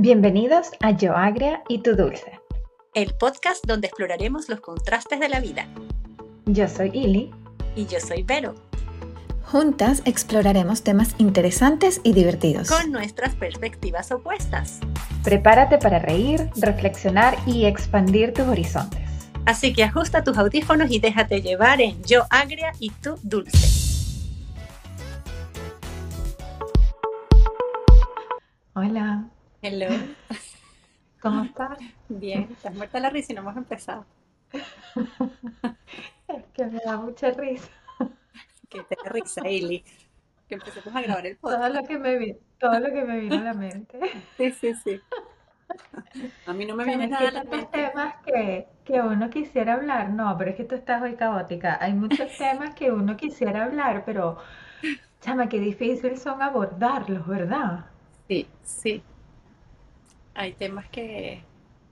Bienvenidos a Yo Agria y Tu Dulce. el podcast donde exploraremos los contrastes de la vida. Yo soy Ili. Y yo soy Vero, Juntas exploraremos temas interesantes y divertidos. con nuestras perspectivas opuestas. Prepárate para reír, reflexionar y expandir tus horizontes. Así que ajusta tus audífonos y déjate llevar en Yo Agria y tú Dulce. Hola, Hello. ¿cómo estás? Bien, estás muerta la risa y no hemos empezado. Es que me da mucha risa. Que te da risa, Ili. Que empecemos a grabar el Todo podcast. lo que me vi- todo lo que me vino a la mente. Sí, sí, sí. A mí no me viene nada a hay la tantos mente. temas que, que uno quisiera hablar. No, pero es que tú estás hoy caótica. Hay muchos temas que uno quisiera hablar, pero, chama, qué difícil son abordarlos, ¿verdad? Sí, sí. Hay temas que,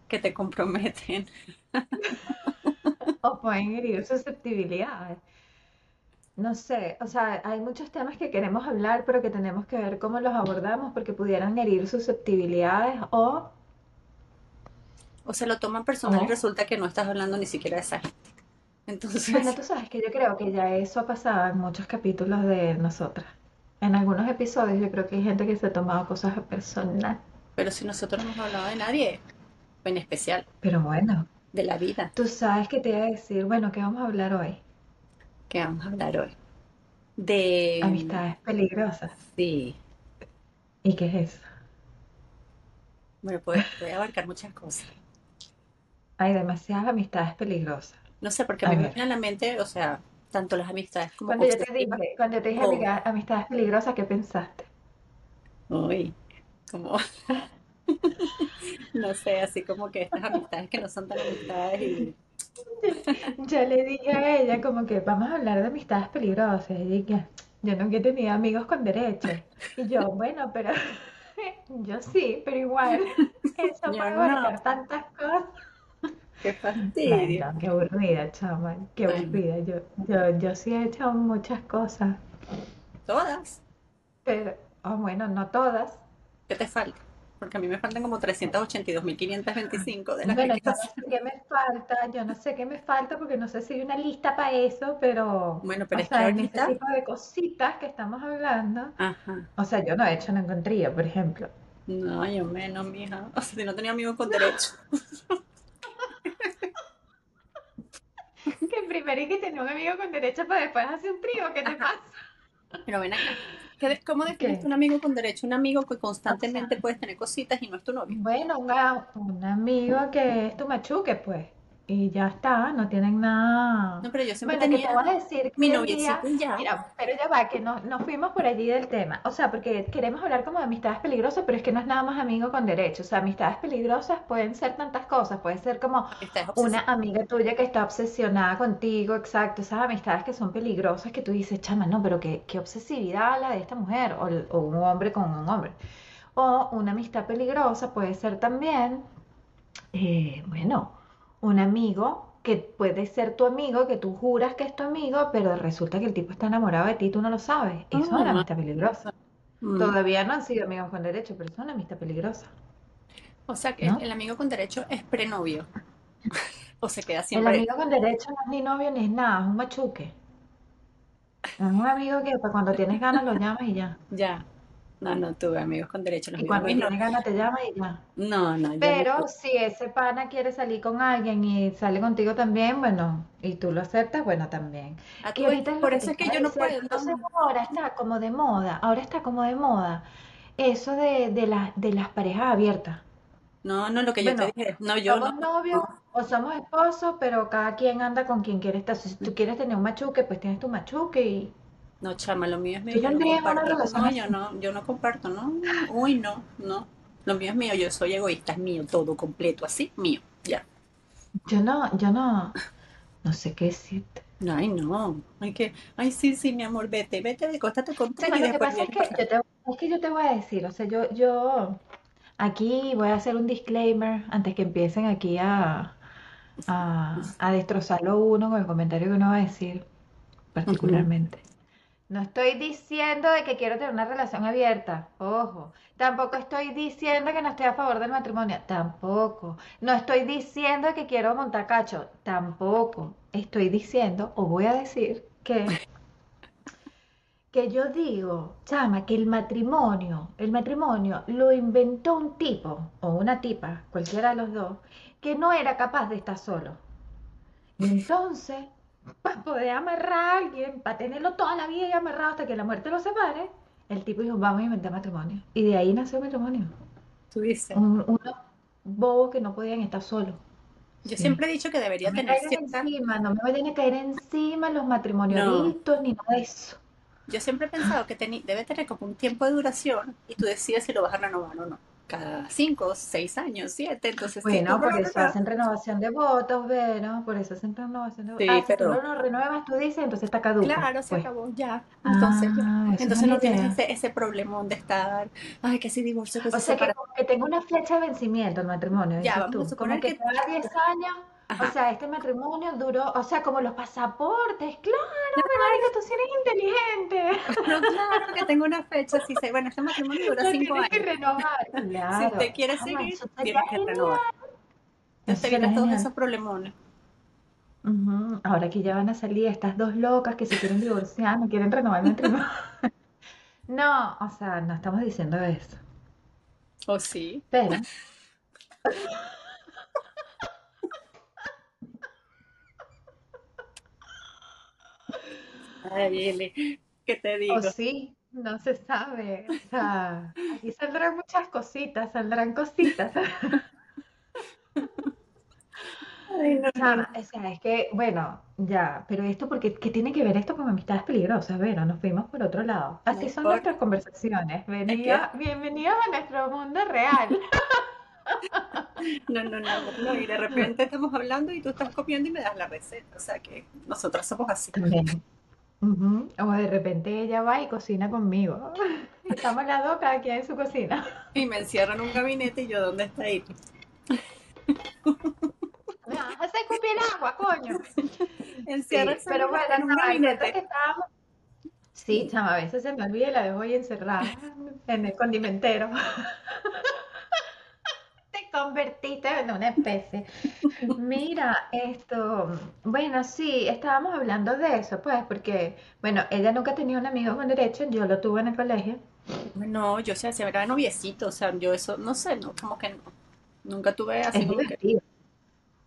que te comprometen. O pueden herir susceptibilidades. No sé, o sea, hay muchos temas que queremos hablar, pero que tenemos que ver cómo los abordamos porque pudieran herir susceptibilidades o, O se lo toman personal y resulta que no estás hablando ni siquiera de esa gente. bueno, Entonces, tú sabes que yo creo que ya eso ha pasado en muchos capítulos de nosotras. En algunos episodios yo creo que hay gente que se ha tomado cosas a personal. Pero si nosotros no hemos hablado de nadie, en especial Pero bueno, de la vida tú sabes que te iba a decir, bueno, ¿qué vamos a hablar hoy? que vamos a hablar hoy. De, Amistades peligrosas. sí, ¿Y qué es eso? bueno, puede, puede abarcar muchas cosas. Hay demasiadas amistades peligrosas. No sé, porque a A mí me viene a la mente, o sea, tanto las amistades como Cuando yo te dije, cuando te dije o, amiga- amistades peligrosas, ¿qué pensaste? uy, como, no sé, así como que estas amistades que no son tan amistades y, Yo le dije a ella como que vamos a hablar de amistades peligrosas. Y ella, yo nunca he tenido amigos con derechos. Y yo, bueno, pero yo sí, pero igual, eso yo puede no, abarcar tantas cosas. qué fastidio. qué aburrida, chama, qué Bueno, aburrida. Yo, yo, yo sí he hecho muchas cosas, todas, pero, oh, bueno, no todas. ¿Qué te falta? Porque a mí me faltan como 382.525 de las que Bueno, yo quiero no sé qué me falta, yo no sé qué me falta porque no sé si hay una lista para eso, pero, Bueno, o pero es que sea, en ese ahorita, tipo de cositas que estamos hablando, ajá, o sea, yo no he hecho ningún trío, por ejemplo. no, yo menos, mija. O sea, si no tenía amigos con derecho. Que primero hay que tener un amigo con derecho para después hacer un trío, ¿qué te Ajá. pasa? Pero ven acá. ¿Qué de- ¿Cómo defines ¿Qué? un amigo con derecho? Un amigo que O sea, constantemente puedes tener cositas y no es tu novio. bueno, un amigo que es tu machuque, pues, y ya está, no tienen nada. No, pero yo siempre Bueno, que te voy a decir mi noviecito y ya. mira, pero ya va, que no, nos fuimos por allí del tema. O sea, porque queremos hablar como de amistades peligrosas, pero es que no es nada más amigo con derecho. O sea, amistades peligrosas pueden ser tantas cosas. Puede ser como una amiga tuya que está obsesionada contigo, exacto. Esas amistades que son peligrosas que tú dices, chama, no, pero qué, qué obsesividad la de esta mujer, o un hombre con un hombre. O una amistad peligrosa puede ser también eh, bueno, un amigo que puede ser tu amigo, que tú juras que es tu amigo, pero resulta que el tipo está enamorado de ti y tú no lo sabes. Eso es una Ah, amistad peligrosa. mm. Todavía no han sido amigos con derecho, pero es una amistad peligrosa, O sea que el, ¿no? el amigo con derecho es prenovio. O se queda El siempre. amigo con derecho no es ni novio ni es nada, es un machuque. Es un amigo que para cuando tienes ganas lo llamas y ya. Ya. No, no tuve amigos con derecho. Los Y cuando mis no. tienes ganas te llama y ya. No, no, yo no Pero tuve. si ese pana quiere salir con alguien y sale contigo también, bueno, y tú lo aceptas, bueno, también. Ah, tú ves, ahorita es por eso te es que yo no puedo. Entonces No. ahora está como de moda, ahora está como de moda eso de, de, las de las parejas abiertas. No, no, lo que yo te Bueno, dije. No, yo no. somos novios no. o somos esposos, pero cada quien anda con quien quiere estar. Si tú quieres tener un machuque, pues tienes tu machuque y No, chama, lo mío es mío, yo no comparto. No, yo no, yo no comparto, no. Uy, no, no. Lo mío es mío, yo soy egoísta, es mío, todo completo, así, mío, ya. Yo no, yo no, no sé qué decirte. Ay, no. Ay, que, ay, sí, sí, mi amor, vete, vete, acostate con tres Chama, y lo que después pasa es que yo te, es que yo te voy a decir, o sea, yo, yo aquí voy a hacer un disclaimer antes que empiecen aquí a, a, a destrozarlo uno con el comentario que uno va a decir particularmente. No estoy diciendo de que quiero tener una relación abierta, ojo. Tampoco estoy diciendo que no estoy a favor del matrimonio, tampoco. No estoy diciendo que quiero montar cacho, tampoco. Estoy diciendo, o voy a decir, que, que yo digo, chama, que el matrimonio, el matrimonio lo inventó un tipo o una tipa, cualquiera de los dos, que no era capaz de estar solo. Y entonces para poder amarrar a alguien, para tenerlo toda la vida y amarrado hasta que la muerte lo separe, el tipo dijo, vamos a inventar matrimonio. Y de ahí nació el matrimonio. Tú dices. Un, unos bobos que no podían estar solos. Yo Sí. siempre he dicho que debería No tener cierta... encima, no me vayan a caer encima los No, matrimonialitos ni nada de eso. yo siempre he pensado que debe tener como un tiempo de duración y tú decides si lo vas a renovar o no. Cada cinco, seis años, siete. Entonces, Bueno, no por eso hacen renovación de votos, Vero, por eso hacen renovación de votos. sí, Ah, si tú no pero lo renuevas, tú dices, entonces está caduco, claro, se pues. acabó ya. Entonces, ya. Ah, es Entonces no tienes ese, ese problemón de estar, ay, que si divorcio, que O si sea que separación. como que tenga una flecha de vencimiento el matrimonio, Ya, vamos a tú. Como suponer que que... cada 10 años, o Ajá. sea, este matrimonio duró, o sea, como los pasaportes. Claro, Verónica, tú sí eres inteligente. Pero claro que tengo una fecha, si se, bueno, este matrimonio dura Lo cinco tienes que años. renovar. Si usted Claro. quiere seguir, eso sería tienes que genial. renovar. Eso te evitas todos esos problemones. Ujú, Ahora que ya van a salir estas dos locas que se quieren divorciar, no quieren renovar el matrimonio. No, o sea, no estamos diciendo eso. ¿O sí? Pero, Ay, Eli, ¿qué te o digo? sí, no se sabe. O sea, aquí saldrán muchas cositas, saldrán cositas. Ay, no, no, no. Chama, o sea, es que, bueno, ya, pero esto porque, ¿qué tiene que ver esto con amistades peligrosas? Vero, nos fuimos por otro lado. No Así son importa. nuestras conversaciones. Venía, bienvenidos a nuestro mundo real. no, no, no, no. Y de repente estamos hablando y tú estás copiando y me das la receta. O sea que nosotras somos así. También. Ujú, O de repente ella va y cocina conmigo. Estamos las dos, cada quien en su cocina. Y me encierran en un gabinete y yo, ¿dónde está Eli? Me vas a hacer escupir el agua, coño. Sí, Enciérrase en pero bueno, en un chama, que gabinete. estábamos. Sí, chama, a veces se me olvida y la dejo ahí encerrada en el condimentero. Te convertiste en una especie. Mira, esto, bueno, sí, estábamos hablando de eso, pues, porque, bueno, ella nunca tenía un amigo con derecho, yo lo tuve en el colegio. No, yo sé, se era noviecito. O sea, yo eso, no sé, no, como que no. Nunca tuve así Es que. divertido,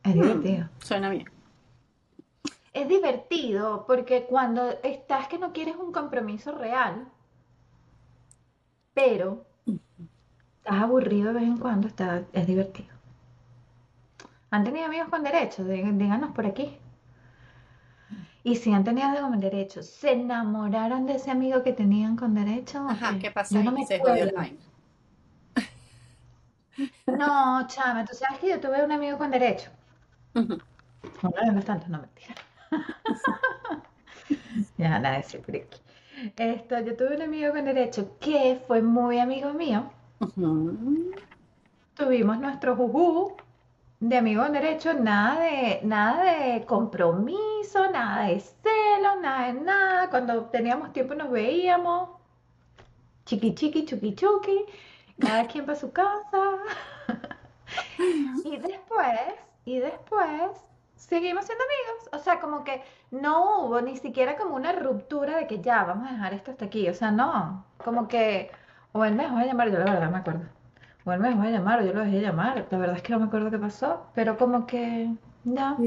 es "Hmm, divertido. suena bien. Es divertido porque cuando estás que no quieres un compromiso real, pero estás aburrido de vez en cuando, está, es divertido. ¿Han tenido amigos con derecho? Dí- Díganos por aquí. Y si han tenido amigos con derecho, ¿se enamoraron de ese amigo que tenían con derecho o Ajá, qué? ¿qué pasa Yo no me Se jodió. No, chama, tú sabes que yo tuve un amigo con derecho. Ujú. Uno de los tantos, no mentira. Ya, nada de decir por aquí. Esto, yo tuve un amigo con derecho que fue muy amigo mío. Tuvimos nuestro juju de amigo derecho, nada de, nada de compromiso, nada de celos, nada de nada. Cuando teníamos tiempo nos veíamos, chiqui chiqui, chuqui chuqui, cada quien para su casa. Y después, y después, seguimos siendo amigos. O sea, como que no hubo ni siquiera como una ruptura de que ya, vamos a dejar esto hasta aquí. O sea, no. Como que, o él me dejó de llamar, yo la verdad me acuerdo. O él me dejó de llamar, o yo lo dejé de llamar. La verdad es que no me acuerdo qué pasó. Pero como que, ya.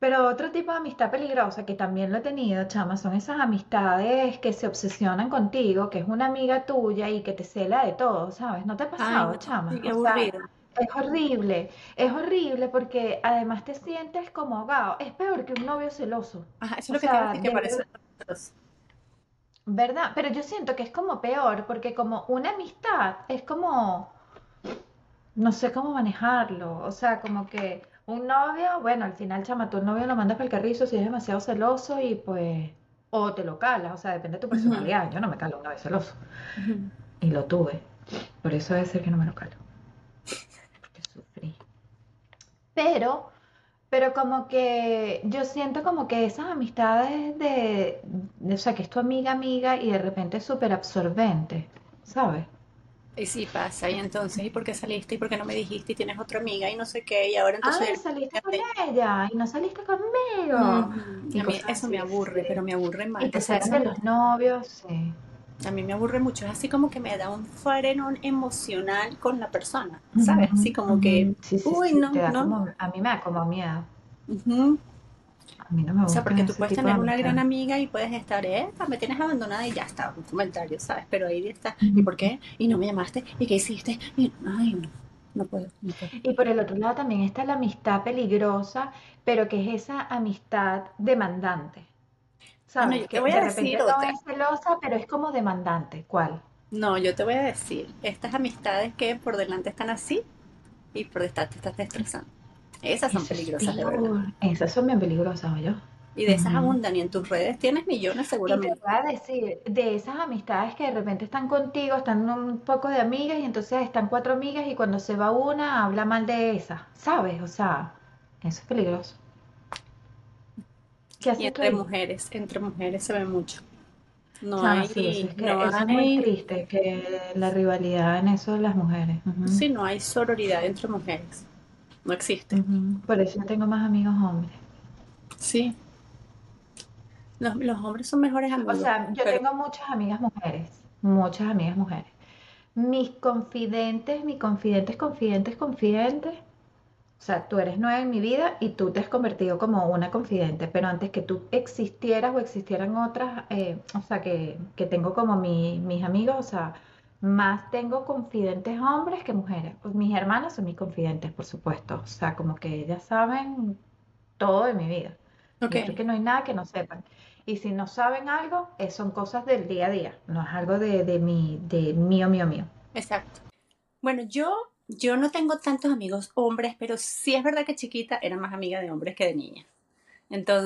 Pero otro tipo de amistad peligrosa que también lo he tenido, chama, son esas amistades que se obsesionan contigo, que es una amiga tuya y que te cela de todo, ¿sabes? ¿No te ha Ay, pasado, no, chama? qué O sea, aburrido. es horrible, es horrible porque además te sientes como ahogado. Es peor que un novio celoso. Ajá, eso O es lo que te iba a sea, decir, que parece verdad. Pero yo siento que es como peor porque como una amistad es como, no sé cómo manejarlo. O sea, como que un novio, bueno, al final, chama, el novio lo mandas para el carrizo si es demasiado celoso y pues, o te lo calas, o sea, depende de tu personalidad. Yo no me calo un novio celoso y lo tuve. Por eso debe ser que no me lo calo, porque sufrí. Pero Pero como que yo siento como que esas amistades de, de- o sea, que es tu amiga amiga y de repente es súper absorbente, ¿sabes? Y sí pasa, y entonces, ¿y por qué saliste? ¿Y por qué no me dijiste? Y tienes otra amiga y no sé qué, y ahora entonces... Ay, saliste con ella y no saliste conmigo. Ujú. Y A mí cosas eso me aburre, sí. pero me aburre Y mal. te O sea, de los novios, sí. A mí me aburre mucho. Es así como que me da un frenón emocional con la persona, ¿sabes? Así como que, ujú. Sí, sí, uy, sí, no, no. como, a mí me da como miedo. Ujú. A mí no me O sea, porque tú puedes tener una gran amiga y puedes estar, eh, me tienes abandonada y ya está, un comentario, ¿sabes? Pero ahí está, ¿y por qué? ¿Y no me llamaste? ¿Y qué hiciste? Y, ay, no, no puedo, no puedo. Y por el otro lado también está la amistad peligrosa, pero que es esa amistad demandante, Bueno, ¿sabes? yo te voy a de decir no otra. es celosa, pero es como demandante. ¿Cuál? No, yo te voy a decir, estas amistades que por delante están así y por detrás te estás destrozando. Esas son Eso peligrosas de verdad. Esas son bien peligrosas, yo. Y de esas abundan y en tus redes tienes millones Y te seguramente. voy a decir, de esas amistades que de repente están contigo, están un poco de amigas y entonces están cuatro amigas y cuando se va una habla mal de esa, ¿sabes? O sea, eso es peligroso. ¿Qué Y entre mujeres, entre mujeres se ve mucho. No sí, eso hay, es que no eso es muy triste, que la rivalidad en eso de las mujeres. Ujú, sí, no hay sororidad entre mujeres. No existe. Por eso yo tengo más amigos hombres. Sí. Los, los hombres son mejores O amigos, sea, yo pero tengo muchas amigas mujeres, muchas amigas mujeres. Mis confidentes, mis confidentes, confidentes, confidentes. O sea, tú eres nueva en mi vida y tú te has convertido como una confidente, pero antes que tú existieras o existieran otras, eh, o sea, que, que tengo como mi- mis amigos, o sea, más tengo confidentes hombres que mujeres. Pues mis hermanas son mis confidentes, por supuesto. O sea, como que ellas saben todo de mi vida. ok, Yo creo que no hay nada que no sepan. Y si no saben algo, eh, son cosas del día a día, no es algo de, de mi, de mío, mío, mío. exacto. Bueno, yo, yo no tengo tantos amigos hombres, pero sí es verdad que chiquita era más amiga de hombres que de niñas.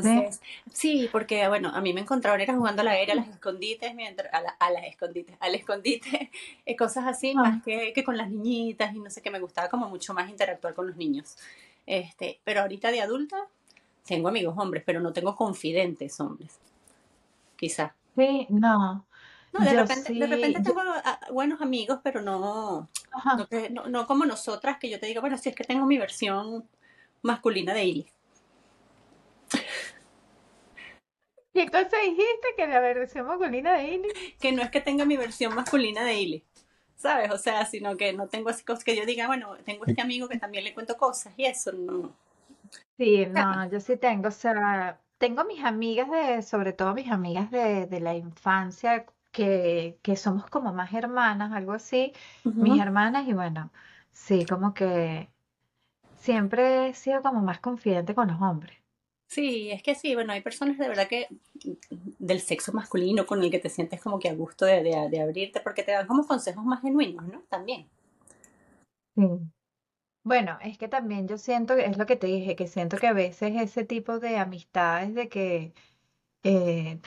¿Sí? Entonces, sí, porque bueno, a mí me encontraron era jugando a la era, a las escondites, mientras, a, la- a las escondites, al escondite, eh, cosas así, más Ah, que, que con las niñitas y no sé qué, me gustaba como mucho más interactuar con los niños. Este, pero ahorita de adulta tengo amigos hombres, pero no tengo confidentes hombres, quizá. sí, no. No, de Yo repente, de repente tengo ah, buenos amigos, pero no, no, que- no, no como nosotras, que yo te digo, bueno, si es que tengo mi versión masculina de Ili. ¿Qué cosa dijiste que la versión masculina de Ili? que no es que tenga mi versión masculina de Ili, ¿sabes? O sea, sino que no tengo así cosas que yo diga, bueno, tengo este amigo que también le cuento cosas y eso, no. Sí, no, yo sí tengo, o sea, tengo mis amigas de, sobre todo mis amigas de, de la infancia, que, que somos como más hermanas, algo así, mis hermanas, y bueno, sí, como que siempre he sido como más confidente con los hombres. Sí, es que sí, bueno, hay personas de verdad que del sexo masculino con el que te sientes como que a gusto de, de, de abrirte, porque te dan como consejos más genuinos, ¿no? También. Sí. Bueno, es que también yo siento, es lo que te dije, que siento que a veces ese tipo de amistades de que eh,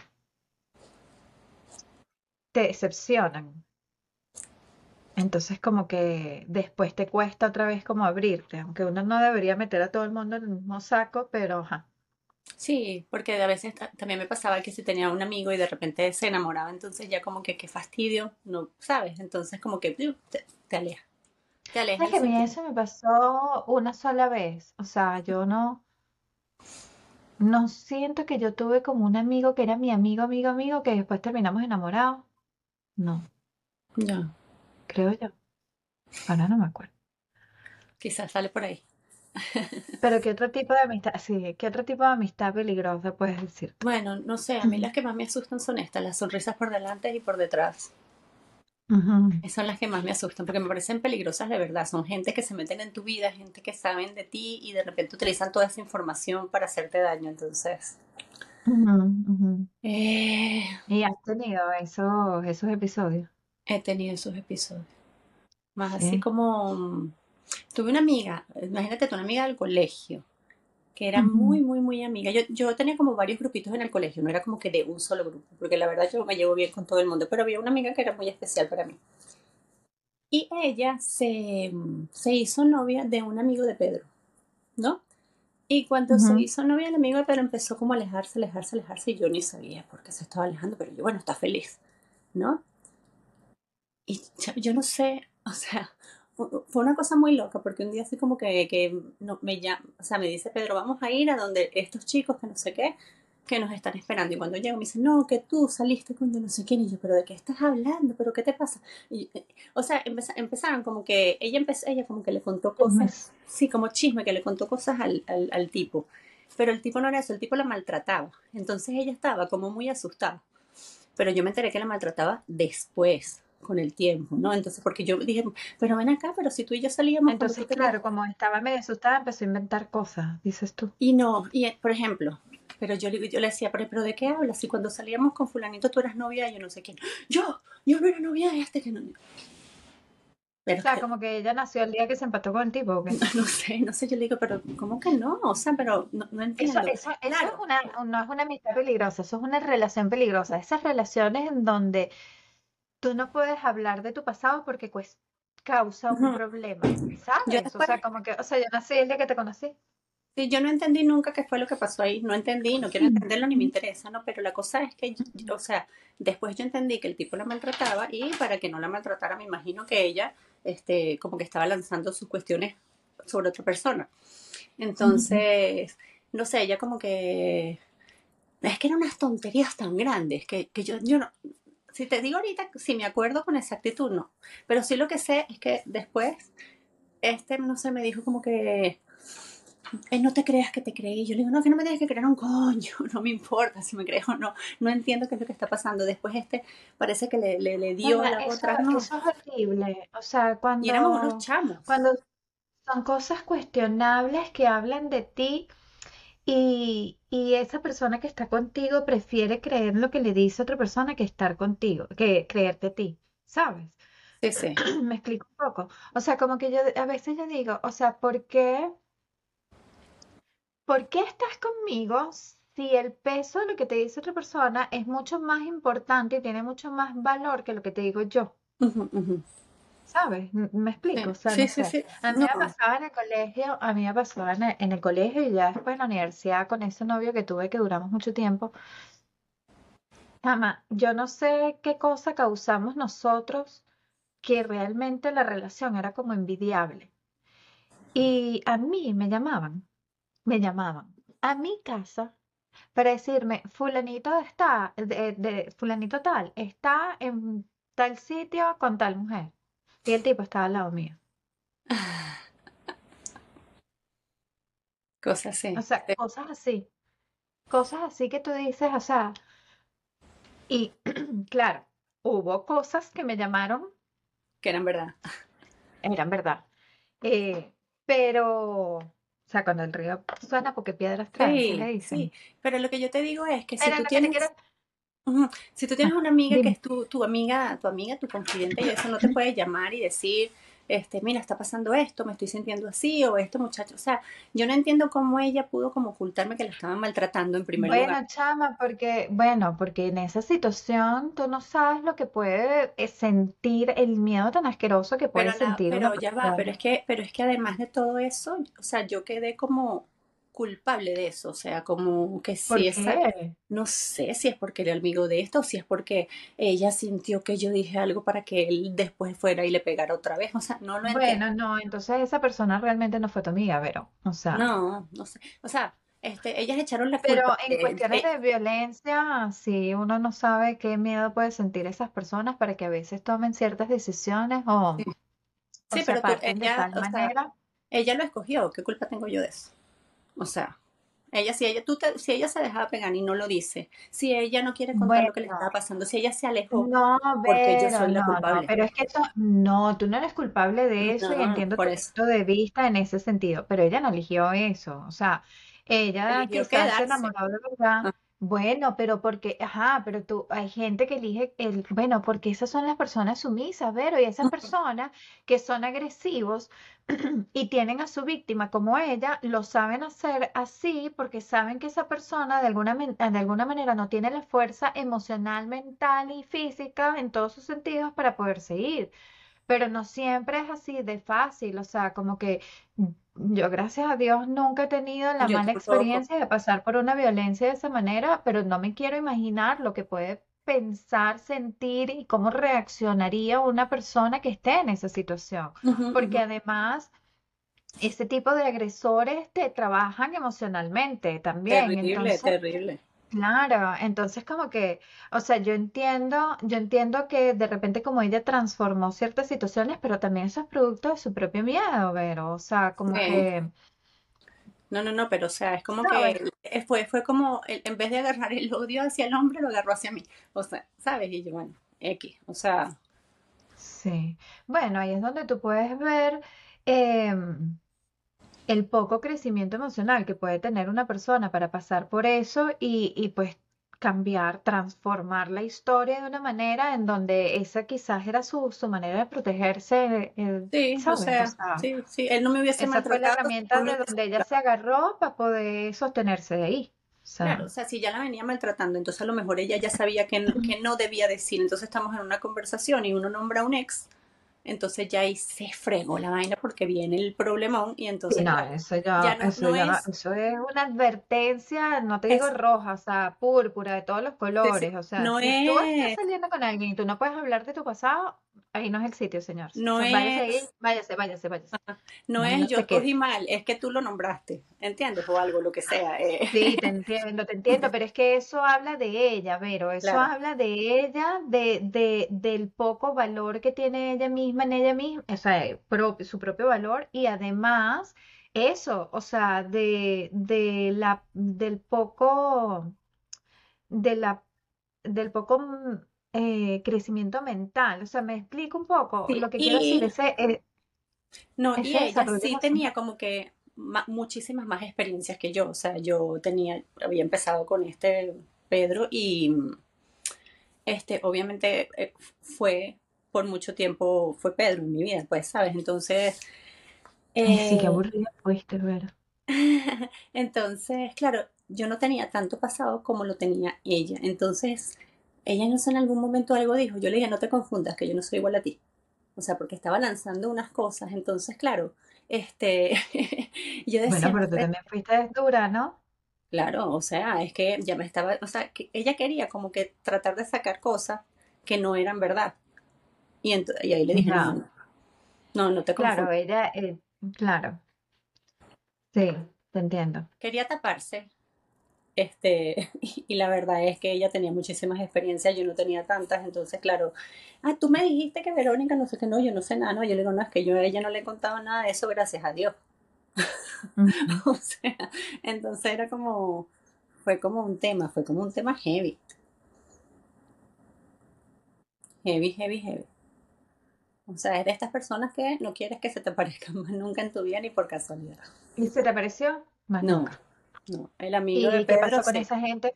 te decepcionan. Entonces como que después te cuesta otra vez como abrirte, aunque uno no debería meter a todo el mundo en el mismo saco, pero ajá. Sí, porque a veces ta- también me pasaba que si tenía un amigo y de repente se enamoraba, entonces ya como que qué fastidio, no sabes, entonces como que ¡piu! te, te aleja, te aleja Es que a mí eso me pasó una sola vez, o sea, yo no, no siento que yo tuve como un amigo que era mi amigo, amigo, amigo, que después terminamos enamorados. No, Ya, creo yo. Ahora no me acuerdo. quizás sale por ahí. Pero ¿qué otro tipo de amistad? Sí, ¿qué otro tipo de amistad peligrosa puedes decir? Bueno, no sé, a mí las que más me asustan son estas, las sonrisas por delante y por detrás. Esas son las que más me asustan porque me parecen peligrosas de verdad. Son gente que se meten en tu vida, gente que saben de ti y de repente utilizan toda esa información para hacerte daño. Entonces, Ujú, ujú. eh, Y has tenido esos, esos episodios. he tenido esos episodios. Más así Sí. como... mm, Tuve una amiga, imagínate tú, una amiga del colegio, que era muy, muy, muy amiga. Yo, yo tenía como varios grupitos en el colegio, no era como que de un solo grupo, porque la verdad yo me llevo bien con todo el mundo, pero había una amiga que era muy especial para mí. Y ella se, se hizo novia de un amigo de Pedro, ¿no? Y cuando se Ujú. hizo novia el amigo, pero empezó como a alejarse, alejarse, alejarse, y yo ni sabía por qué se estaba alejando, pero yo, bueno, está feliz, ¿no? Y yo, yo no sé, o sea, fu- fue una cosa muy loca, porque un día así como que, que no, me llama, o sea, me dice Pedro, vamos a ir a donde estos chicos que no sé qué, que nos están esperando. Y cuando llego me dice, no, que tú saliste con yo no sé quién. Y yo, pero ¿de qué estás hablando? ¿Pero qué te pasa? Y, eh, o sea, empeza- empezaron como que, ella empezó, ella como que le contó cosas, sí, como chisme, que le contó cosas al, al, al tipo. Pero el tipo no era eso, el tipo la maltrataba. Entonces ella estaba como muy asustada. Pero yo me enteré que la maltrataba después, con el tiempo, ¿no? Entonces, porque yo dije, pero ven acá, pero si tú y yo salíamos cuando Entonces, claro, como estaba medio asustada, empezó a inventar cosas, dices tú. y no, y por ejemplo, pero yo, le- yo le decía, pero, pero ¿de qué hablas? Si cuando salíamos con fulanito tú eras novia de yo no sé quién. Yo, yo no era novia de este que no. Pero O sea, que, como que ella nació el día que se empató con el tipo, ¿o qué? no sé, no sé, yo le digo, pero ¿cómo que no? O sea, pero no, entiendo. eso, eso es una, no es una amistad peligrosa, eso es una relación peligrosa. Esas relaciones en donde tú no puedes hablar de tu pasado porque pues causa un problema, Yo ¿sabes? O sea, como que, o sea, yo nací el día que te conocí. Sí, yo no entendí nunca qué fue lo que pasó ahí, no entendí, no quiero entenderlo ni me interesa, ¿no? Pero la cosa es que, yo- o sea, después yo entendí que el tipo la maltrataba y para que no la maltratara, me imagino que ella, este, como que estaba lanzando sus cuestiones sobre otra persona. Entonces, no sé, ella como que... Es que eran unas tonterías tan grandes que, que yo, yo no... Si te digo ahorita, si me acuerdo con exactitud, no. Pero sí lo que sé es que después, este, no sé, me dijo como que... "Eh, no te creas que te creí. Yo le digo, no, que no me tienes que creer un coño, no me importa si me crees o no, no entiendo qué es lo que está pasando. Después este parece que le, le, le dio a la eso, otra, no. eso es horrible. O sea, Y éramos unos cuando, chamos. cuando son cosas cuestionables que hablan de ti y, y esa persona que está contigo prefiere creer lo que le dice otra persona que estar contigo, que creerte a ti, ¿sabes? Sí, sí. Me explico un poco. O sea, como que yo a veces yo digo, o sea, ¿por qué, por qué estás conmigo si el peso de lo que te dice otra persona es mucho más importante y tiene mucho más valor que lo que te digo yo? ¿Sabes? Me explico, o Sí, sea, sí, no sí, sé. sí. A mí No, me pasaba en el colegio, a mí me pasaba en el, en el colegio y ya después en la universidad con ese novio que tuve que duramos mucho tiempo. Chama, yo no sé qué cosa causamos nosotros que realmente la relación era como envidiable. Y a mí me llamaban, me llamaban a mi casa para decirme, fulanito está, de, de- fulanito tal, está en tal sitio con tal mujer. Y el tipo estaba al lado mío. cosas O así. sea, Sí, cosas así, cosas así que tú dices, o sea, y claro, hubo cosas que me llamaron, que eran verdad. eran verdad, eh, pero, o sea, cuando el río suena porque piedras trae, ¿qué le Sí, sí. Pero lo que yo te digo es que si tú quiero, tienes, si tú tienes ah, una amiga que es tu, tu amiga, tu amiga, tu confidente, y eso no te puede llamar y decir, este, mira, está pasando esto, me estoy sintiendo así, o esto, muchacho. O sea, yo no entiendo cómo ella pudo como ocultarme que la estaban maltratando en primer lugar. Bueno, chama, porque, bueno, porque en esa situación tú no sabes lo que puede eh, sentir, el miedo tan asqueroso que puede Pero sentir pero ya va, pero es que, pero es que además de todo eso, o sea, yo quedé como culpable de eso, o sea, como que ¿Por si esa, qué? no sé si es porque era amigo de esto o si es porque ella sintió que yo dije algo para que él después fuera y le pegara otra vez, o sea, no lo entiendo. Bueno, no, entonces esa persona realmente no fue tu amiga, Vero. O sea, No, no sé, o sea, este, ellas echaron la pero culpa en de, cuestiones de- de violencia, sí, uno no sabe qué miedo puede sentir esas personas para que a veces tomen ciertas decisiones o, sí, o sí, pero tú, aparten de ella, tal o sea, manera. ella lo escogió, ¿qué culpa tengo yo de eso? O sea, ella, si ella, tú te- si ella se dejaba pegar y no lo dice, si ella no quiere contar lo que le estaba pasando, si ella se alejó no, porque yo soy la no, no, culpable. pero es que eso, no, tú no eres culpable de eso y entiendo por tu eso. punto de vista en ese sentido, pero ella no eligió eso, o sea, ella Eligió quizás se enamoró de verdad. Ah, Bueno, pero porque, ajá, pero tú, hay gente que elige el, bueno, porque esas son las personas sumisas, Vero, y esas personas que son agresivos y tienen a su víctima como ella, lo saben hacer así porque saben que esa persona de alguna, men- de alguna manera no tiene la fuerza emocional, mental y física en todos sus sentidos para poder seguir. Pero no siempre es así de fácil, o sea, como que yo gracias a Dios nunca he tenido la Yo mala tampoco. experiencia de pasar por una violencia de esa manera, pero no me quiero imaginar lo que puede pensar, sentir y cómo reaccionaría una persona que esté en esa situación. Porque además, ese tipo de agresores te trabajan emocionalmente también. Terrible, Entonces, terrible. Claro, entonces como que, o sea, yo entiendo, yo entiendo que de repente como ella transformó ciertas situaciones, pero también eso es producto de su propio miedo, Vero, o sea, como Sí. que, No, no, no, pero o sea, es como ¿sabes? que eh, fue, fue como, el- en vez de agarrar el odio hacia el hombre, lo agarró hacia mí. O sea, ¿sabes? Y yo, bueno, X. O sea, Sí. Bueno, ahí es donde tú puedes ver em, el poco crecimiento emocional que puede tener una persona para pasar por eso y, y pues cambiar, transformar la historia de una manera en donde esa quizás era su, su manera de protegerse, eh, sí, o ¿sabes? O sea, sea, sí, sí, él no me hubiese esa fue la maltratado, no herramienta me de donde ella se agarró para poder sostenerse de ahí. O Claro, o sea, si ya la venía maltratando, entonces a lo mejor ella ya sabía que, que no debía decir. Entonces estamos en una conversación y uno nombra a un ex, entonces ya ahí se fregó la vaina porque viene el problemón y entonces, no, claro, eso ya ya, no, eso no ya, es, eso es una advertencia, no te digo es, roja, o sea, púrpura, de todos los colores. O sea, no si tú estás es, saliendo con alguien y tú no puedes hablar de tu pasado, ahí no es el sitio, señor. No váyase ahí, es váyase, váyase, váyase. No Ahí es no yo quede. mal, es que tú lo nombraste, ¿entiendes? O algo, lo que sea. eh. Sí, te entiendo, te entiendo, pero es que eso habla de ella, Vero, eso Claro, habla de ella, de, de, del poco valor que tiene ella misma en ella misma, o sea, pro- su propio valor, y además eso, o sea, de, de la, del poco, de la, del poco mm, eh, crecimiento mental, o sea, me explico un poco sí, lo que quiero decir, ese, eh, no, y ella sí tenía como que ma- muchísimas más experiencias que yo. O sea, yo tenía, había empezado con este Pedro y este, obviamente eh, fue por mucho tiempo, fue Pedro en mi vida, pues, ¿sabes? Entonces, Ay, sí, qué eh, aburrida fuiste, Vero. entonces, claro, yo no tenía tanto pasado como lo tenía ella. Entonces, ella no sé, en algún momento algo dijo. Yo le dije, no te confundas, que yo no soy igual a ti. O sea, porque estaba lanzando unas cosas. Entonces, claro, este, yo Bueno, decía, no pero tú también fuiste dura, ¿no? claro, o sea, es que ya me estaba, o sea, que ella quería como que tratar de sacar cosas que no eran verdad. Y, y ahí le dije, no, no, no, no te claro, confundas. ella, eh, claro, sí, te entiendo. Quería taparse, este, y, la verdad es que ella tenía muchísimas experiencias, yo no tenía tantas, entonces, claro, ah, tú me dijiste que Verónica, no sé qué, no, yo no sé nada, no, yo le digo, no, es que yo a ella no le he contado nada de eso, gracias a Dios. O sea, entonces era como, fue como un tema, fue como un tema heavy, heavy, heavy, heavy. O sea, es de estas personas que no quieres que se te aparezcan más nunca en tu vida ni por casualidad. ¿Y se te pareció? Más No, nunca. No, el amigo de ¿Y qué Pedro pasó con esa gente?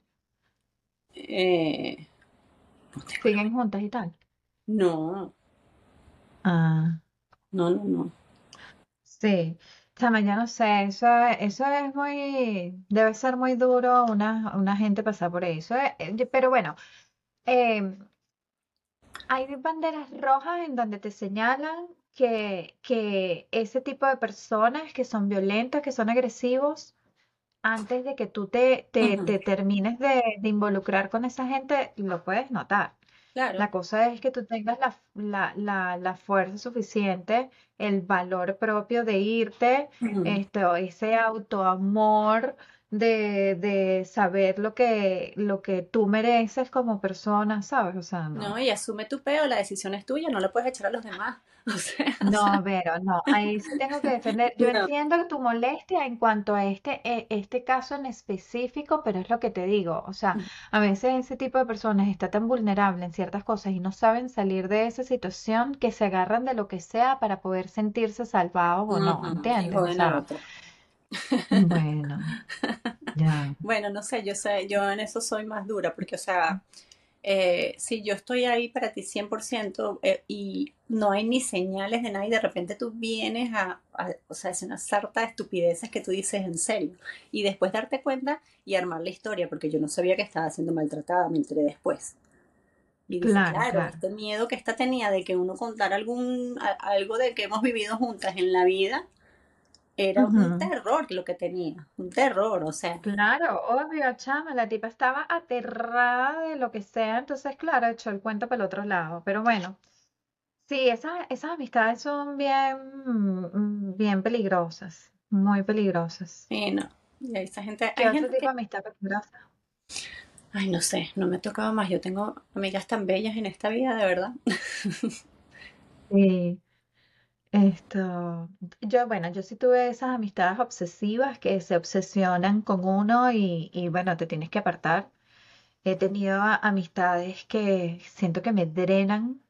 Eh, no. ¿Siguen juntas y tal? No, Ah, no, no, no. sí. Chama, ya no sé, eso, eso es muy, debe ser muy duro una, una gente pasar por eso. eh, eh, Pero bueno, eh, hay banderas rojas en donde te señalan que, que ese tipo de personas que son violentas, que son agresivos, antes de que tú te, te, te termines de, de involucrar con esa gente, lo puedes notar. Claro. La cosa es que tú tengas la, la, la, la fuerza suficiente, el valor propio de irte, Ujú. esto, ese autoamor de, de saber lo que, lo que tú mereces como persona, ¿sabes? O sea, No, no. y asume tu peo, la decisión es tuya, no la puedes echar a los demás. O sea, o No, sea, Vero, no, ahí sí tengo que defender. Yo no. entiendo tu molestia en cuanto a este, eh, este caso en específico, pero es lo que te digo. O sea, a veces ese tipo de personas está tan vulnerable en ciertas cosas y no saben salir de esa situación que se agarran de lo que sea para poder sentirse salvados o no, Y ¿entiendes? O sea. Bueno, ya. Bueno, no sé, yo sé, yo en eso soy más dura, porque, o sea, eh, si yo estoy ahí para ti 100% eh, y no hay ni señales de nada y de repente tú vienes a, a- o sea, es una sarta de estupideces que tú dices en serio y después darte cuenta y armar la historia, porque yo no sabía que estaba siendo maltratada, me enteré después. Y Claro, claro, claro. este miedo que esta tenía de que uno contara algún, a- algo de que hemos vivido juntas en la vida, era un terror lo que tenía, un terror, o sea. Claro, obvio, chama, la tipa estaba aterrada de lo que sea, entonces, claro, echó el cuento para el otro lado. Pero bueno, sí, esas, esas amistades son bien, mm, bien peligrosas, muy peligrosas. Sí, no. Y esa gente, ¿Qué hay otro gente tipo que, de amistad peligrosa? ay, no sé, no me ha tocado más. Yo tengo amigas tan bellas en esta vida, de verdad. Sí. Esto, yo, bueno, yo sí tuve esas amistades obsesivas que se obsesionan con uno y, y bueno, te tienes que apartar. He tenido a- amistades que siento que me drenan,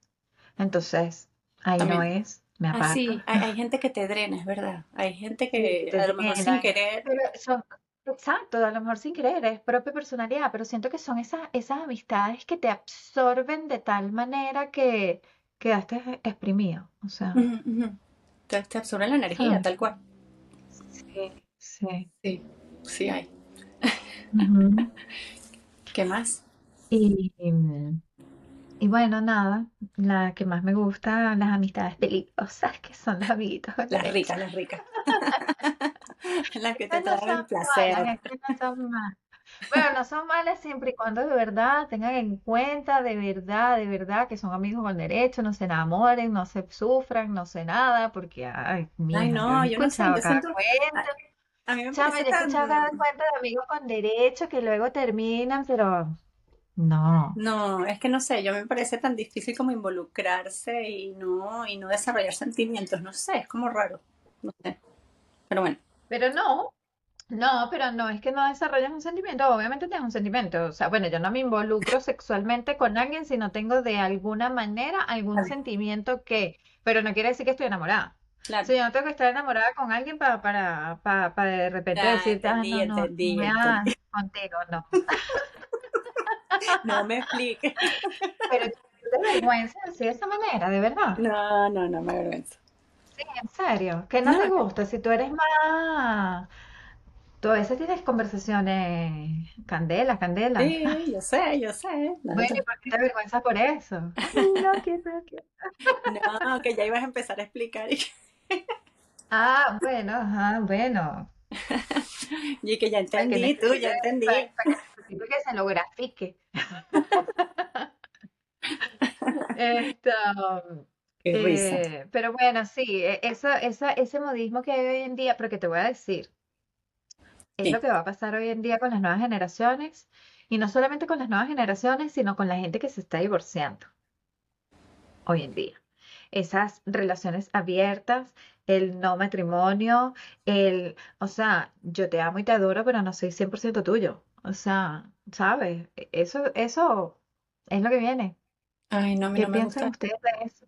entonces ahí no También. es, me Ah, aparto. sí, hay, hay gente que te drena, es verdad. Hay gente Sí, que te a lo mejor sin drenan, querer, pero son, exacto, a lo mejor sin querer, es propia personalidad, pero siento que son esas, esas amistades que te absorben de tal manera que quedaste exprimido, o sea, te, te absorbe la energía, ¿sabes? tal cual. Sí, sí. Sí, sí hay. ¿Qué más? Y, y bueno, nada, la que más me gusta, las amistades peligrosas, que son los amiguitos Las ricas, las ricas. Las que te traen placer. malas, estas no son malas. Bueno, no son malas siempre y cuando de verdad tengan en cuenta, de verdad, de verdad, que son amigos con derecho, no se enamoren, no se sufran, no sé nada, porque, ay, Ay, mija, yo no, he yo no sé, yo cada siento, cuento. a, mí me Chama, parece yo he escuchado cada tan, cuento de amigos con derecho que luego terminan, pero no. no, es que no sé, yo me parece tan difícil como involucrarse y no, y no desarrollar sentimientos, no sé, es como raro, no sé, pero bueno, Pero no, no, pero no es que no desarrolles un sentimiento, obviamente tienes un sentimiento. O sea, bueno, yo no me involucro sexualmente con alguien si no tengo de alguna manera algún sentimiento que, pero no quiere decir que estoy enamorada. O claro, sea, yo no tengo que estar enamorada con alguien para, para, para, para de repente ya decirte, ah, entendí, no, no, no entendí, entendí. contigo, no. No me expliques. Pero te vergüenza decir de esa manera, de verdad. No, no, no me avergüenza. Sí, en serio, que no No, te gusta, si tú eres más, tú a veces tienes conversaciones candela, candela. sí, yo sé, yo sé. No, Bueno, ¿y por qué te avergüenza por eso? Ay, no, que no, que no. que ya ibas a empezar a explicar y que, Ah, bueno, ajá, bueno. y que ya Para que entendí, tú, ya entendí. para, para que necesite que se lo grafique. Esto, Qué risa. eh, pero bueno, sí, e- eso, esa, ese modismo que hay hoy en día, pero que te voy a decir, es Sí. lo que va a pasar hoy en día con las nuevas generaciones, y no solamente con las nuevas generaciones, sino con la gente que se está divorciando hoy en día. Esas relaciones abiertas, el no matrimonio, el, o sea, yo te amo y te adoro, pero no soy 100% tuyo. O sea, ¿sabes? E- Eso, eso es lo que viene. Ay, no, a mí ¿Qué no me piensan gusta. ustedes de eso?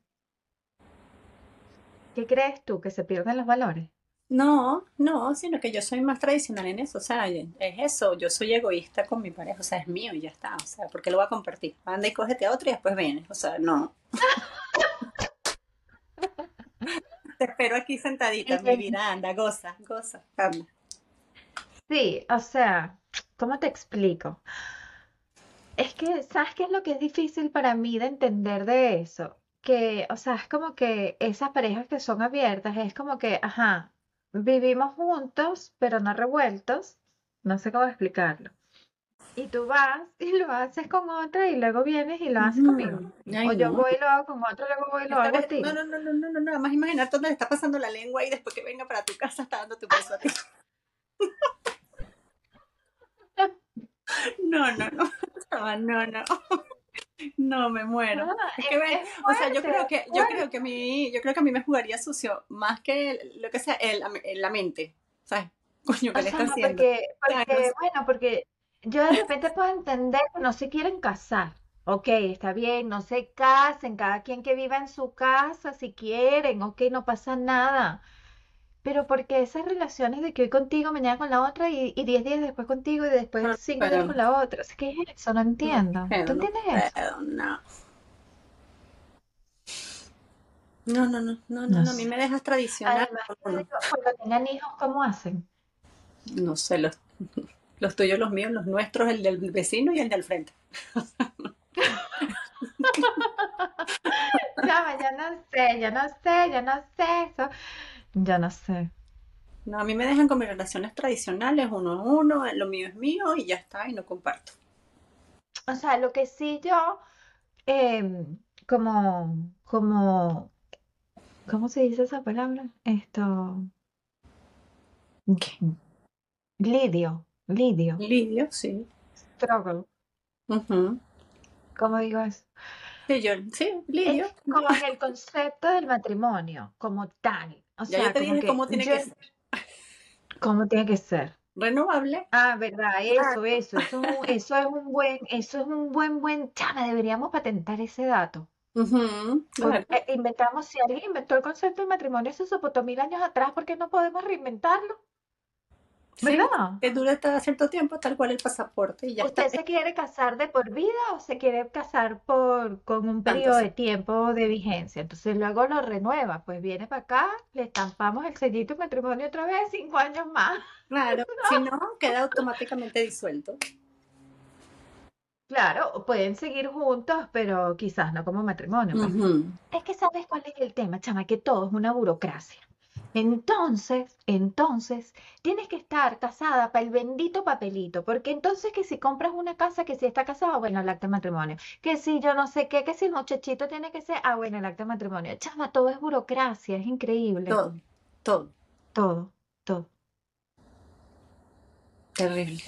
¿Qué crees tú? ¿Que se pierden los valores? No, no, sino que yo soy más tradicional en eso, o sea, es eso, yo soy egoísta con mi pareja, o sea, es mío y ya está, o sea, ¿por qué lo voy a compartir? Anda y cógete a otro y después vienes, o sea, no. Te espero aquí sentadita, mi vida, anda, goza, goza, anda. Sí, o sea, ¿cómo te explico? Es que, ¿sabes qué es lo que es difícil para mí de entender de eso? Que, o sea, es como que esas parejas que son abiertas, es como que, ajá, vivimos juntos, pero no revueltos. No sé cómo explicarlo. Y tú vas y lo haces con otra y luego vienes y lo haces conmigo. Ay, O yo no. voy y lo hago con otro, luego voy y lo hago ti. no, no, no, no, no, no, no, más imaginar dónde le está pasando la lengua y después que venga para tu casa está dándote un beso a ti. No, no, no, no, no, no, me muero. Ah, Es que o sea, yo creo que, yo creo que a mí, yo creo que a mí me jugaría sucio más que lo que sea el, el- la mente, ¿sabes? Coño, ¿qué O le sea, está no, haciendo? porque, porque, bueno, porque yo de repente puedo entender que no se quieren casar. Ok, está bien, no se casen, cada quien que viva en su casa si quieren, ok, no pasa nada. Pero porque esas relaciones de que hoy contigo, mañana con la otra y, y diez días después contigo y después No cinco días con la otra. O sea, ¿Qué es eso? No no entiendo. ¿Tú entiendes eso? no. No, no, no, no, no, a mí me dejas tradicional, Además, cuando tengan hijos, ¿cómo hacen? no sé, los, los tuyos, los míos, los nuestros, el del vecino y el del frente. Chama, yo no sé, yo no sé, yo no sé eso. Yo no sé. No, a mí me dejan con mis relaciones tradicionales, uno a uno, lo mío es mío y ya está, y no comparto. O sea, lo que sí yo, em, como, como, ¿cómo se dice esa palabra? Esto, lidio, lidio, Lidio, sí. struggle, Ujú. ¿cómo digo eso? Sí, yo, sí, Es lidio. como en el concepto del matrimonio, como tal. O Ya yo sea, te como dije cómo tiene yo, que ser. ¿cómo tiene que ser? Renovable. Ah, verdad, eso, eso, eso es un, eso es un buen, eso es un buen, buen, chama, deberíamos patentar ese dato. Claro. eh, inventamos, si alguien inventó el concepto del matrimonio, se soportó mil años atrás, ¿por qué no podemos reinventarlo? ¿Verdad? que dure cada cierto tiempo, tal cual el pasaporte, y ya está. ¿Usted se quiere casar de por vida o se quiere casar por, con un periodo de tiempo de vigencia? Entonces luego lo renueva, pues viene para acá, le estampamos el sellito de matrimonio otra vez, cinco años más. Claro, si no, queda automáticamente disuelto. Claro, pueden seguir juntos, pero quizás no como matrimonio, pues. Es que sabes cuál es el tema, chama, que todo es una burocracia. Entonces, entonces, tienes que estar casada para el bendito papelito, porque entonces que si compras una casa, que si está casada, bueno, el acta de matrimonio, que si yo no sé qué, que si el muchachito tiene que ser, ah, bueno, el acta de matrimonio. Chama, todo es burocracia, es increíble. Todo, todo. Todo, todo. Terrible.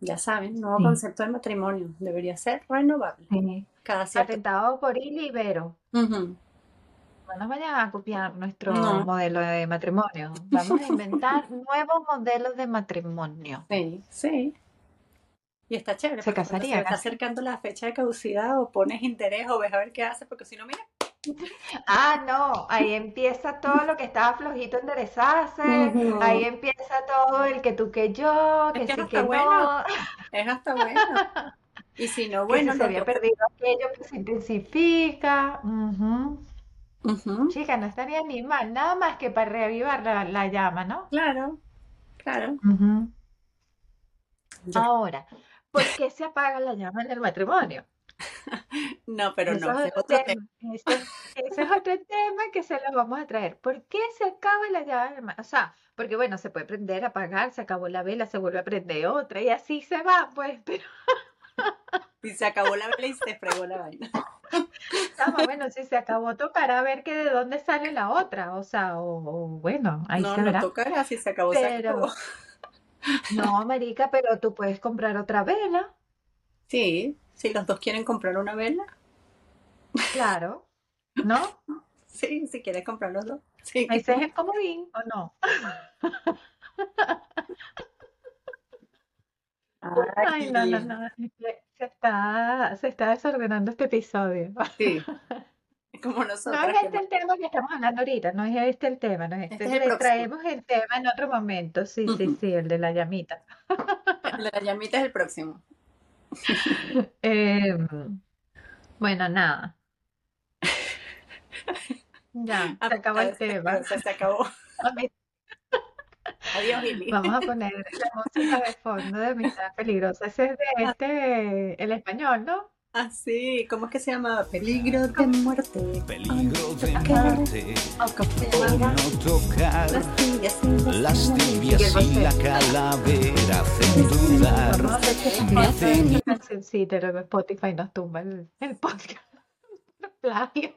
Ya saben, nuevo Sí, concepto de matrimonio. Debería ser renovable sí. cada cierto Patentado por Ilibero. Ujú. No nos vayan a copiar nuestro No, modelo de matrimonio. Vamos a inventar nuevos modelos de matrimonio. sí, sí. Y está chévere Se se casaría le está acercando la fecha de caducidad o pones interés o ves a ver qué hace, porque si no, mira. Ah, no, ahí empieza todo lo que estaba flojito enderezarse, ahí Ujú. empieza todo el que tú que yo, Es que que es sí que bueno, no, es hasta bueno. Y si no, que si bueno, se los había perdido aquello que se intensifica. Ujú. Chica, no estaría ni mal, nada más que para reavivar la, la llama, ¿no? Claro, claro. Ahora, ¿por qué se apaga la llama en el matrimonio? No, pero Eso no, es ese es otro otro tema. tema, eso, ese es otro tema que se lo vamos a traer. ¿Por qué se acaba la llama? O sea, porque bueno, se puede prender, apagar, se acabó la vela, se vuelve a prender otra y así se va, pues, pero Y se acabó la vela y se fregó la vaina. chama, bueno, si se acabó, tocará ver que de dónde sale la otra, o sea, o, o bueno, ahí No, se no verá. tocará, si se acabó, se acabó. Pero, no, marica, pero tú puedes comprar otra vela, Sí, si los dos quieren comprar una vela, claro, ¿no? sí, si quieres comprar los dos. Sí. Ese es el comodín, ¿o no? Ay, no, no, no. Se está, se está desordenando este episodio. sí, como No es este el tema que estamos hablando ahorita, no es este el tema, no es este este. es el Le próximo. traemos el tema en otro momento. Sí, sí, Ujú. sí, el de la llamita. El de la llamita es el próximo. Em, bueno, nada. Ya, Ah, se acabó el tema. se, se acabó. Adiós, Ili. Vamos a poner la música de fondo de Amistad Peligrosa. Ese es de este, el español, ¿no? Ah, sí, ¿cómo es que se llama? Peligro de muerte. Peligro de muerte O no tocar las tibias y las las calaveras. tibias y la calavera hacen dudar. Me hacen esta cancioncita, luego Spotify nos tumba el, el podcast. Plagio.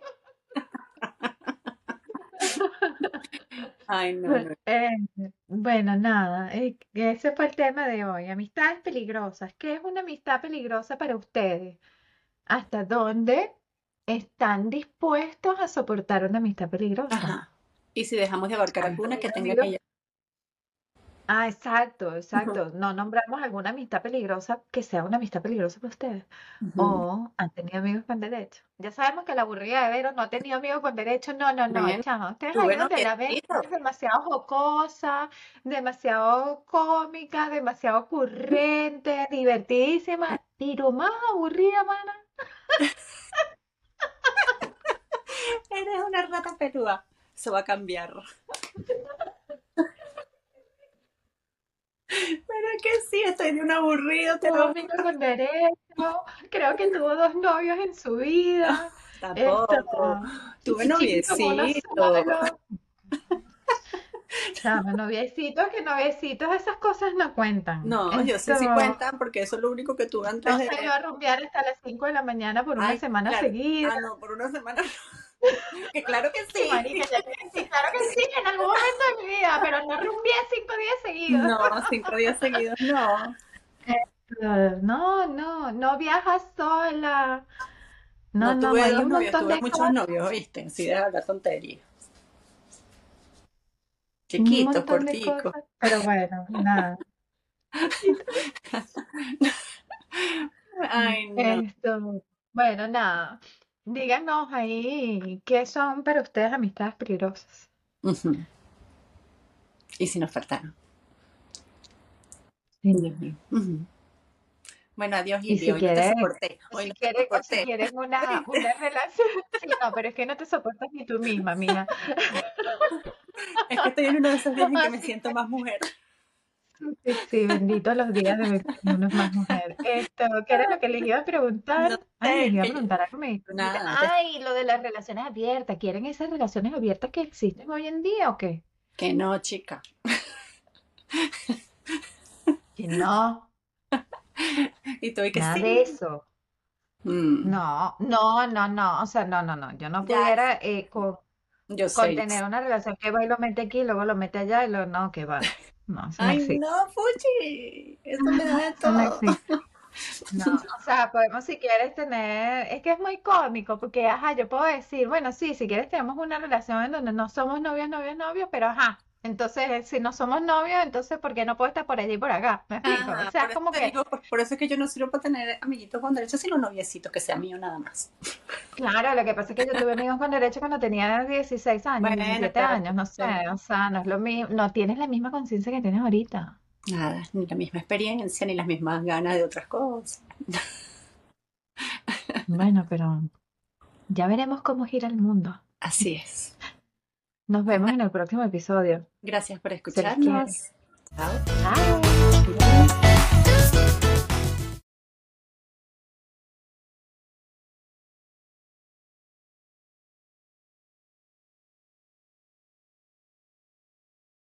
Ay, no, no. Eh, bueno, nada, eh, ese fue el tema de hoy. Amistades peligrosas. ¿Qué es una amistad peligrosa para ustedes? ¿Hasta dónde están dispuestos a soportar una amistad peligrosa? Ajá. Y si dejamos de abarcar alguna que tenga que ya. Ah, exacto, exacto. No nombramos alguna amistad peligrosa que sea una amistad peligrosa para ustedes. Ujú. O han tenido amigos con derecho. Ya sabemos que la aburrida de Vero no ha tenido amigos con derecho. No, no, no, Bueno, chama. Ustedes tuve ahí donde la ven demasiado jocosa, demasiado cómica, demasiado ocurrente, divertidísima, pero más aburrida, mana. Eres una rata pelúa. Eso va a cambiar. Pero que sí, estoy de un aburrido, te lo con derecho. Creo que tuvo dos novios en su vida. tampoco. Esto, Tuve como uno noviecito. Chama, noviecitos, que noviecitos, esas cosas no cuentan. No, yo sé si cuentan porque eso es lo único que tuve antes no de... va a rumbear hasta las 5 de la mañana por una Ay, semana claro. seguida. Ah, no, por una semana. Que claro que Sí, marica, sí. ya que sí, claro que sí, en algún momento de mi vida, pero no rumbeé cinco días seguidos. No, cinco días seguidos, no. No, no, no viajas sola. No, No no, tuve hay un novios, montón tuve de muchos cosas, novios, ¿viste? Sí, de hablar tonterías. Chiquitos, corticos. pero bueno, nada. Ay, no. Esto, bueno, nada. Díganos ahí qué son para ustedes amistades peligrosas. Y si nos faltaron. Sí. Mío. Ujú. Bueno, adiós, Y si Hoy no te quieres, soporté. Hoy si no si quieren una, una relación. Sí, no, pero es que no te soportas ni tú misma, amiga. Es que estoy en uno de esos días en que me siento más mujer. Sí, sí, benditos los días de 21 más mujer. Esto, ¿qué era lo que les iba a preguntar? No Ay, les sé, iba a que yo- preguntar algo, me dijiste ahorita. Nada, te- Ay, lo de las relaciones abiertas. ¿Quieren esas relaciones abiertas que existen hoy en día o qué? que no, chica. Que no, Y tú y que nada sí. de eso. Mm, No, no, no, no. O sea, no, no, no. Yo no Ya, pudiera eh, con, yo con sé. tener una relación que va y lo mete aquí, luego lo mete allá y lo no, que va. No, eso no Ay, existe. no, Fuchi. Eso me da no todo. existe. No, o sea, podemos si quieres tener, es que es muy cómico, porque, ajá, yo puedo decir, bueno, sí, si quieres tenemos una relación en donde no somos novios, novios, novios, pero ajá, entonces, si no somos novios, entonces, ¿por qué no puedo estar por allí y por acá? ¿Me explico? Ajá, O sea, por como que, digo, por, por eso es que yo no sirvo para tener amiguitos con derechos, sino noviecitos, que sea mío nada más. claro, lo que pasa es que yo tuve amigos con derecho cuando tenía 16 años, Bueno, 17 pero años, no sé, o sea, no es lo mismo, no tienes la misma conciencia que tienes ahorita. nada, ni la misma experiencia, ni las mismas ganas de otras cosas. Bueno, pero ya veremos cómo gira el mundo. Así es. Nos vemos en el próximo episodio. Gracias por escucharnos. Chao. Chao.